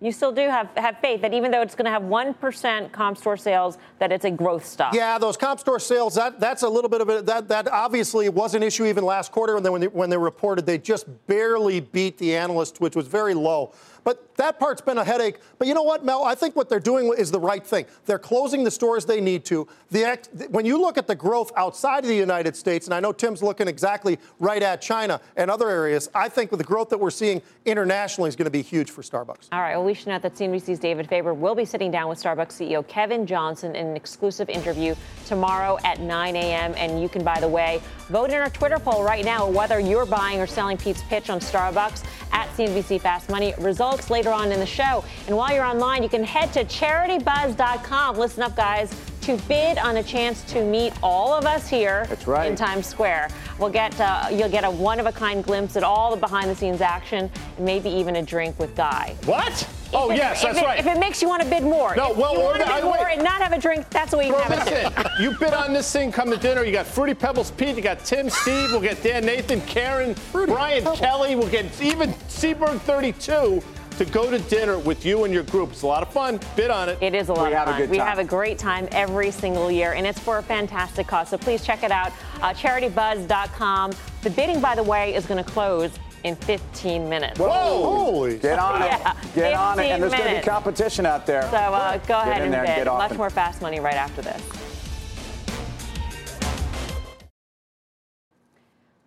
You still do have, have faith that even though it's going to have 1% comp store sales, that it's a growth stock. Yeah, those comp store sales, that, that's a little bit of it. That, that obviously was an issue even last quarter. And then when they, when they reported, they just barely beat the analyst, which was very low. But that part's been a headache. But you know what, Mel? I think what they're doing is the right thing. They're closing the stores they need to. The when you look at the growth outside of the United States, and I know Tim's looking exactly right at China and other areas, I think the growth that we're seeing internationally is going to be huge for Starbucks. All right. Well, we should note that CNBC's David Faber will be sitting down with Starbucks CEO Kevin Johnson in an exclusive interview tomorrow at 9 a.m. And you can, by the way, vote in our Twitter poll right now whether you're buying or selling Pete's pitch on Starbucks at CNBC Fast Money. Results later on in the show. And while you're online, you can head to CharityBuzz.com. Listen up, guys. To bid on a chance to meet all of us here That's right. in Times Square, we'll get uh, you'll get a one-of-a-kind glimpse at all the behind-the-scenes action, and maybe even a drink with Guy. What? Oh, If it- yes, that's it- right. If it makes you want to bid more, No, well, you want to bid I- more wait. and not have a drink, that's what we Bro, have it. listen, you bid on this thing, come to dinner. You got Fruity Pebbles Pete, you got Tim, Steve, we'll get Dan, Nathan, Karen, Brian, Kelly, we'll get even Seaberg 32 to go to dinner with you and your group. It's a lot of fun. Bid on it. It is a lot We of have a fun. good we have a great time every single year, and it's for a fantastic cause. So please check it out. Uh, CharityBuzz.com. The bidding, by the way, is going to close in 15 minutes. Whoa! Holy. Get on it. Yeah, Get on it. 15 And there's going to be competition out there. So uh, go Get ahead in and there and bid. get off Much it. more fast money right after this.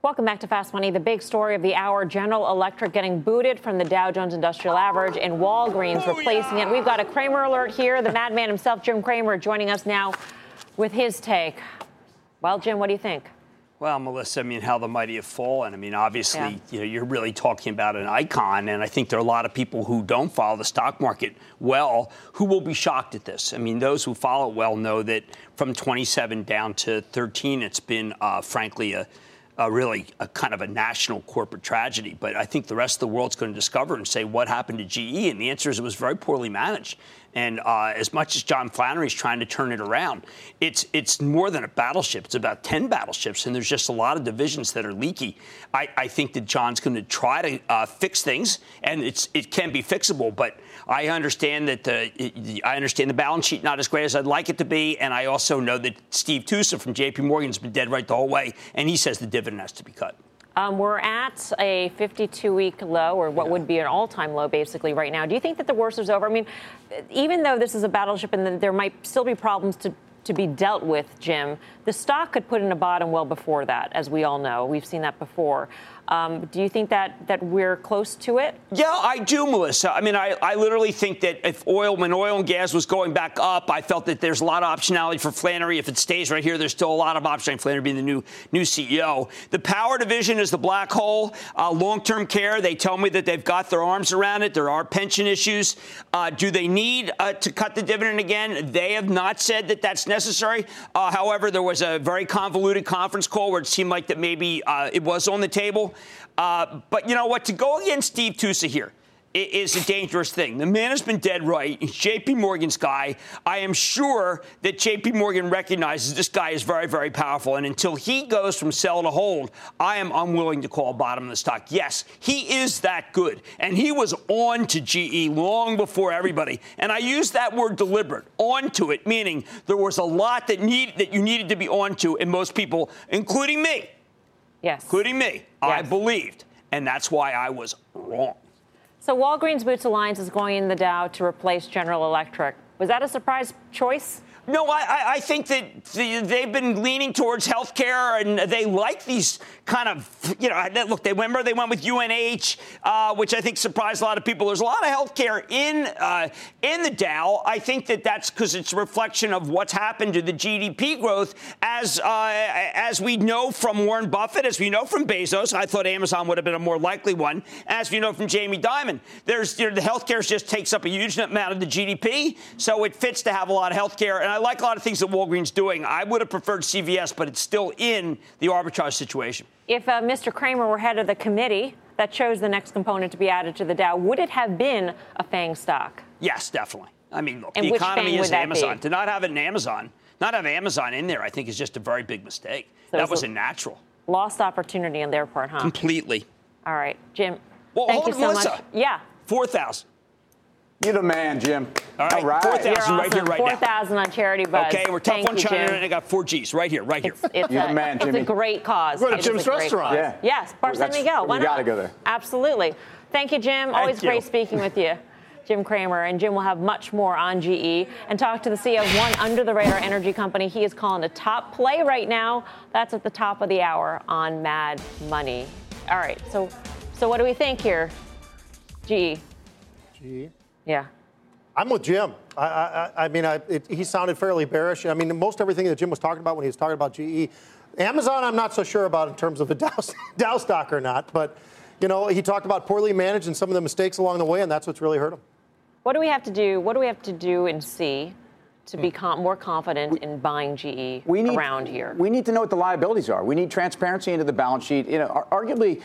Welcome back to Fast Money. The big story of the hour General Electric getting booted from the Dow Jones Industrial Average and Walgreens replacing it. We've got a Cramer alert here. The madman himself, Jim Cramer, joining us now with his take. Well, Jim, what do you think? Well, Melissa, I mean, how the mighty have fallen. I mean, obviously, Yeah. you know, you're really talking about an icon, and I think there are a lot of people who don't follow the stock market well who will be shocked at this. I mean, those who follow it well know that from 27 down to 13, it's been, uh, frankly, a really a kind of a national corporate tragedy. But I think the rest of the world's going to discover and say what happened to GE. And the answer is it was very poorly managed. And uh, as much as John Flannery's trying to turn it around, it's it's more than a battleship. It's about 10 battleships, and there's just a lot of divisions that are leaky. I, I think that John's going to try to uh, fix things, and it's it can be fixable. But I understand that the I understand the balance sheet not as great as I'd like it to be, and I also know that Steve Tusa from J.P. Morgan's been dead right the whole way, and he says the dividend has to be cut. Um, we're at a 52 week low, or what would be an all time low, basically, right now. Do you think that the worst is over? I mean, even though this is a battleship and there might still be problems to, to be dealt with, Jim, the stock could put in a bottom well before that, as we all know. We've seen that before. Um, do you think that, that we're close to it? Yeah, I do, Melissa. I mean, I, I literally think that if oil, when oil and gas was going back up, I felt that there's a lot of optionality for Flannery. If it stays right here, there's still a lot of optionality. Flannery being the new new CEO. The power division is the black hole. Uh, long-term care, they tell me that they've got their arms around it. There are pension issues. Uh, do they need uh, to cut the dividend again? They have not said that that's necessary. Uh, however, there was a very convoluted conference call where it seemed like that maybe uh, it was on the table. Uh, but you know what? To go against Steve Tusa here i- a dangerous thing. The man has been dead right. He's JP Morgan's guy. I am sure that JP Morgan recognizes this guy is very, very powerful. And until he goes from sell to hold, I am unwilling to call bottom of the stock. Yes, he is that good. And he was on to GE long before everybody. And I use that word deliberate, on to it, meaning there was a lot that need that you needed to be on to, and most people, including me, Yes. including me, I believed. And that's why I was wrong. So Walgreens Boots Alliance is going in the Dow to replace General Electric. Was that a surprise choice? No, I, I- think that they've been leaning towards healthcare, and they like these kind of, you know, look. They remember they went with UNH, uh, which I think surprised a lot of people. There's a lot of healthcare in uh, in the Dow. I think that that's because it's a reflection of what's happened to the GDP growth, as uh, as we know from Warren Buffett, as we know from Bezos. I thought Amazon would have been a more likely one, as we know from Jamie Dimon. There's you know, the healthcare just takes up a huge amount of the GDP, so it fits to have a lot of healthcare. And I like a lot of things that Walgreens doing. I would have preferred CVS, but it's still in the arbitrage situation. If uh, Mr. Cramer were head of the committee that chose the next component to be added to the Dow, would it have been a FANG stock? Yes, definitely. I mean, look, And the economy is Amazon. be? To not have an Amazon, not have Amazon in there, I think is just a very big mistake. So that was a- a natural. Lost opportunity on their part, huh? Completely. All right, Jim. Well, thank you so Melissa. much. Yeah. 4,000. You're the man, Jim. All right, All right. 4,000 You're right here, awesome. right now. 4,000 on Charity Buzz. Okay, we're tough Thank on you, China, Jim. and I got four Gs right here, right here. It's, it's You're a, the man, Jim. it's a great cause. Go to It is Jim's restaurant. Yeah. Yes, Bar San That's- Miguel. Why you gotta go there. Absolutely. Thank you, Jim. Always you. great speaking with you. Jim Cramer, and Jim will have much more on GE and talk to the CEO of one under the radar energy company. He is calling a top play right now. That's at the top of the hour on Mad Money. All right, so so what do we think here? GE. GE. Yeah. I'm with Jim. I, I, I mean, I, it, he sounded fairly bearish. I mean, most everything that Jim was talking about when he was talking about GE. Amazon, I'm not so sure about in terms of a Dow, Dow stock or not. But, you know, he talked about poorly managed and some of the mistakes along the way, and that's what's really hurt him. What do we have to do? What do we have to do and see to be com- more confident in buying GE we need, around here? We need to know what the liabilities are. We need transparency into the balance sheet. You know, arguably,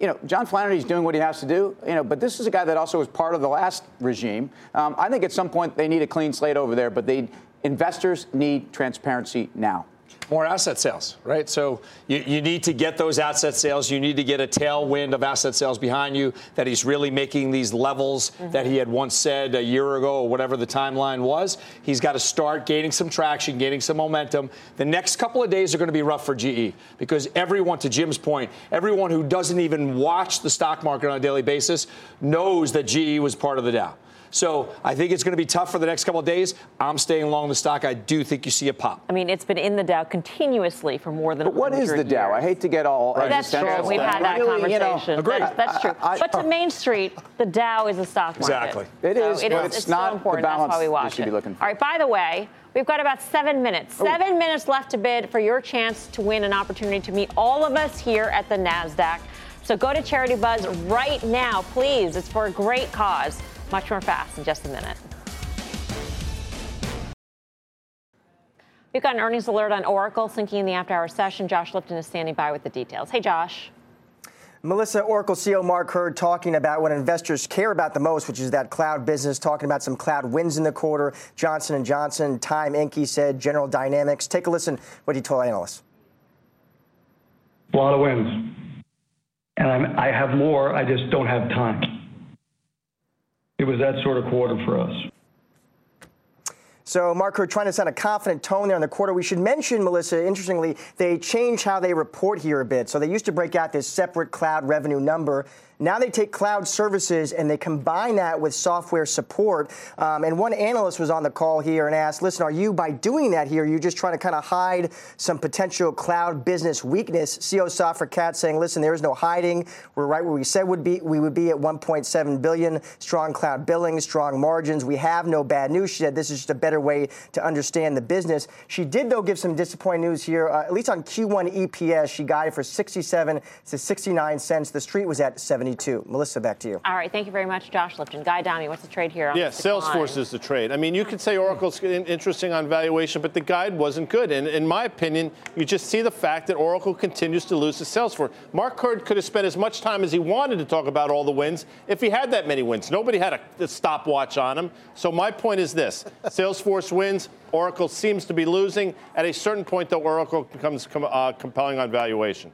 you know, John Flannery's doing what he has to do. You know, but this is a guy that also was part of the last regime. Um, I think at some point they need a clean slate over there, but they investors need transparency now. More asset sales, right? So you, you need to get those asset sales. You need to get a tailwind of asset sales behind you that he's really making these levels mm-hmm. that he had once said a year ago or whatever the timeline was. He's got to start gaining some traction, gaining some momentum. The next couple of days are going to be rough for GE because everyone, to Jim's point, everyone who doesn't even watch the stock market on a daily basis knows that GE was part of the Dow. So I think it's going to be tough for the next couple of days. I'm staying long the stock. I do think you see a pop. I mean, it's been in the Dow continuously for more than. But what is the 100 Dow? I hate to get all That's true. existential. We've had that Really, you know, conversation. agreed. That's, that's true. I- I- but to Main Street, the Dow is a stock market. Exactly. It So it but is- it's so not the important. That's why balance we you watch should it. be looking for. All right. By the way, we've got about seven minutes. Seven minutes left to bid for your chance to win an opportunity to meet all of us here at the Nasdaq. So go to Charity Buzz right now, please. It's for a great cause. Much more fast in just a minute. We've got an earnings alert on Oracle sinking in the after hour session. Josh Lipton is standing by with the details. Hey, Josh. Melissa, Oracle CEO Mark Hurd talking about what investors care about the most, which is that cloud business, talking about some cloud wins in the quarter. Johnson & Johnson, Time Inc., he said, General Dynamics. Take a listen what he told analysts. A lot of wins. And I'm, I have more, I just don't have time. It was that sort of quarter for us. So, Mark, we're trying to set a confident tone there in the quarter. We should mention, Melissa, interestingly, they changed how they report here a bit. So they used to break out this separate cloud revenue number. Now they take cloud services and they combine that with software support. Um, and one analyst was on the call here and asked, listen, are you, by doing that here, you just trying to kind of hide some potential cloud business weakness? CEO Safra Catz saying, listen, there is no hiding. We're right where we said would be. We would be at 1.7 billion, strong cloud billing, strong margins. We have no bad news. She said this is just a better way to understand the business. She did, though, give some disappointing news here. Uh, at least on Q1 EPS, she guided for 67 to 69 cents. The street was at 72. Melissa, back to you. All right. Thank you very much, Josh Lipton. Guy Adami, what's the trade here? on Yeah. Salesforce is the trade. I mean, you could say Oracle's interesting on valuation, but the guide wasn't good. And in my opinion, you just see the fact that Oracle continues to lose to Salesforce. Mark Hurd could have spent as much time as he wanted to talk about all the wins if he had that many wins. Nobody had a, a stopwatch on him. So my point is this: Salesforce wins. Oracle seems to be losing. At a certain point, though, Oracle becomes com- uh, compelling on valuation.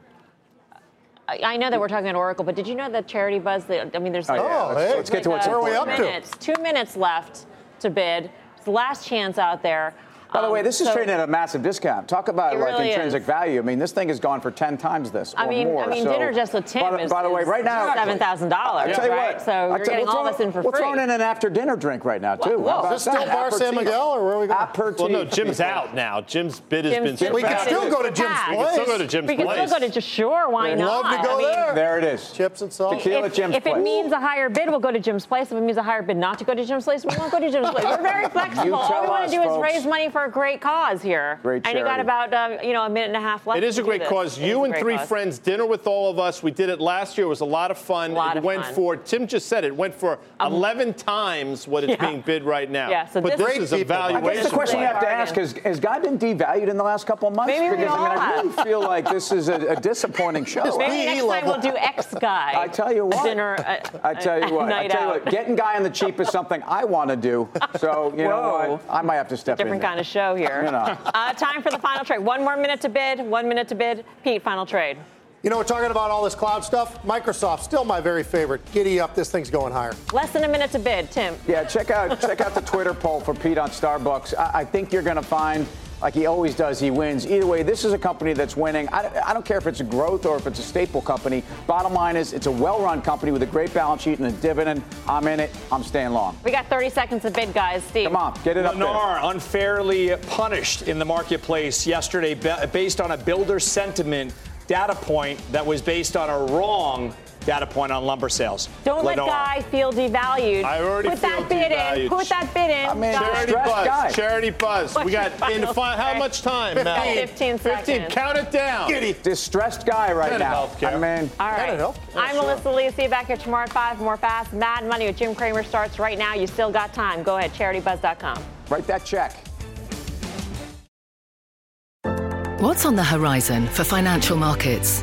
I I know that we're talking about Oracle, but did you know that Charity Buzz? That, I mean, there's Oh, yeah. Oh, hey. Let's get to like, what's uh, Where are we two up to? Two minutes left to bid. It's the last chance out there. By the Um, way, this is so- trading at a massive discount. Talk about It like really intrinsic is. value. I mean, this thing has gone for 10 times this I or mean, more. I mean, So- dinner just with Tim by, the- is, by the way, right now, seven thousand dollars, I'll tell you right? what, So I'll you're tell- getting we're all throwing- this in for free. We're throwing in an after dinner drink right now, too. Whoa. How Is about this still? Bar San Miguel, or where are we going? Aperitif. Well, no, Jim's out now. Jim's bid has Jim's been bid We can still go to Jim's Pass. You can still go to Jim's We can place. still go to just sure. Why not? love to go there. There it is. Chips and salt. Tequila If, Jim's if it means a higher bid, we'll go to Jim's place. If it means a higher bid not to go to Jim's place, we won't go to Jim's place. We're very flexible. All we want to do is raise money for for a great cause here. Great And you got about uh, you know a minute and a half left. It is to a great this. cause. It is You and three cause. friends, dinner with all of us. We did it last year. It was a lot of fun. lot it of went fun. Um, for, Tim just said it, went for 11 times what it's Yeah. being bid right now. Yeah, so but this- this is a I valuation. guess the question we have to ask is: Has God been devalued in the last couple of months? Maybe we because I mean, all I have. really feel like this is a, a disappointing show. Maybe next time we'll do X guy. I tell you what. Dinner. uh, I tell you what. I tell you what. Getting guy on the cheap is something I want to do. So you know I might have to step in. Different kind of show here. You know. Uh, time for the final trade. One more minute to bid. One minute to bid. Pete, final trade. You know, we're talking about all this cloud stuff. Microsoft, still my very favorite. Giddy up, this thing's going higher. Less than a minute to bid. Tim. Yeah, check out check out the Twitter poll for Pete on Starbucks. I, I think you're going to find, like he always does, he wins. Either way, this is a company that's winning. I, I don't care if it's a growth or if it's a staple company. Bottom line is, it's a well-run company with a great balance sheet and a dividend. I'm in it. I'm staying long. We got 30 seconds to bid, guys. Steve. Come on, get it up there. Lennar unfairly punished in the marketplace yesterday based on a builder sentiment data point that was based on a wrong data point on lumber sales. Don't let Guy feel devalued. I already Put feel that bid in. Put that bid in. I mean, Guy. Charity buzz. guy. Charity buzz. What's we got your in final how much time, About Mel? 15 seconds. Count it down. Distressed guy right Better now. healthcare. I mean, All right. Better help. Yeah, I'm sure. Melissa Lee. See you back here tomorrow at 5. More Fast Mad Money with Jim Cramer starts right now. You still got time. Go ahead, charitybuzz.com. write that check. What's on the horizon for financial markets?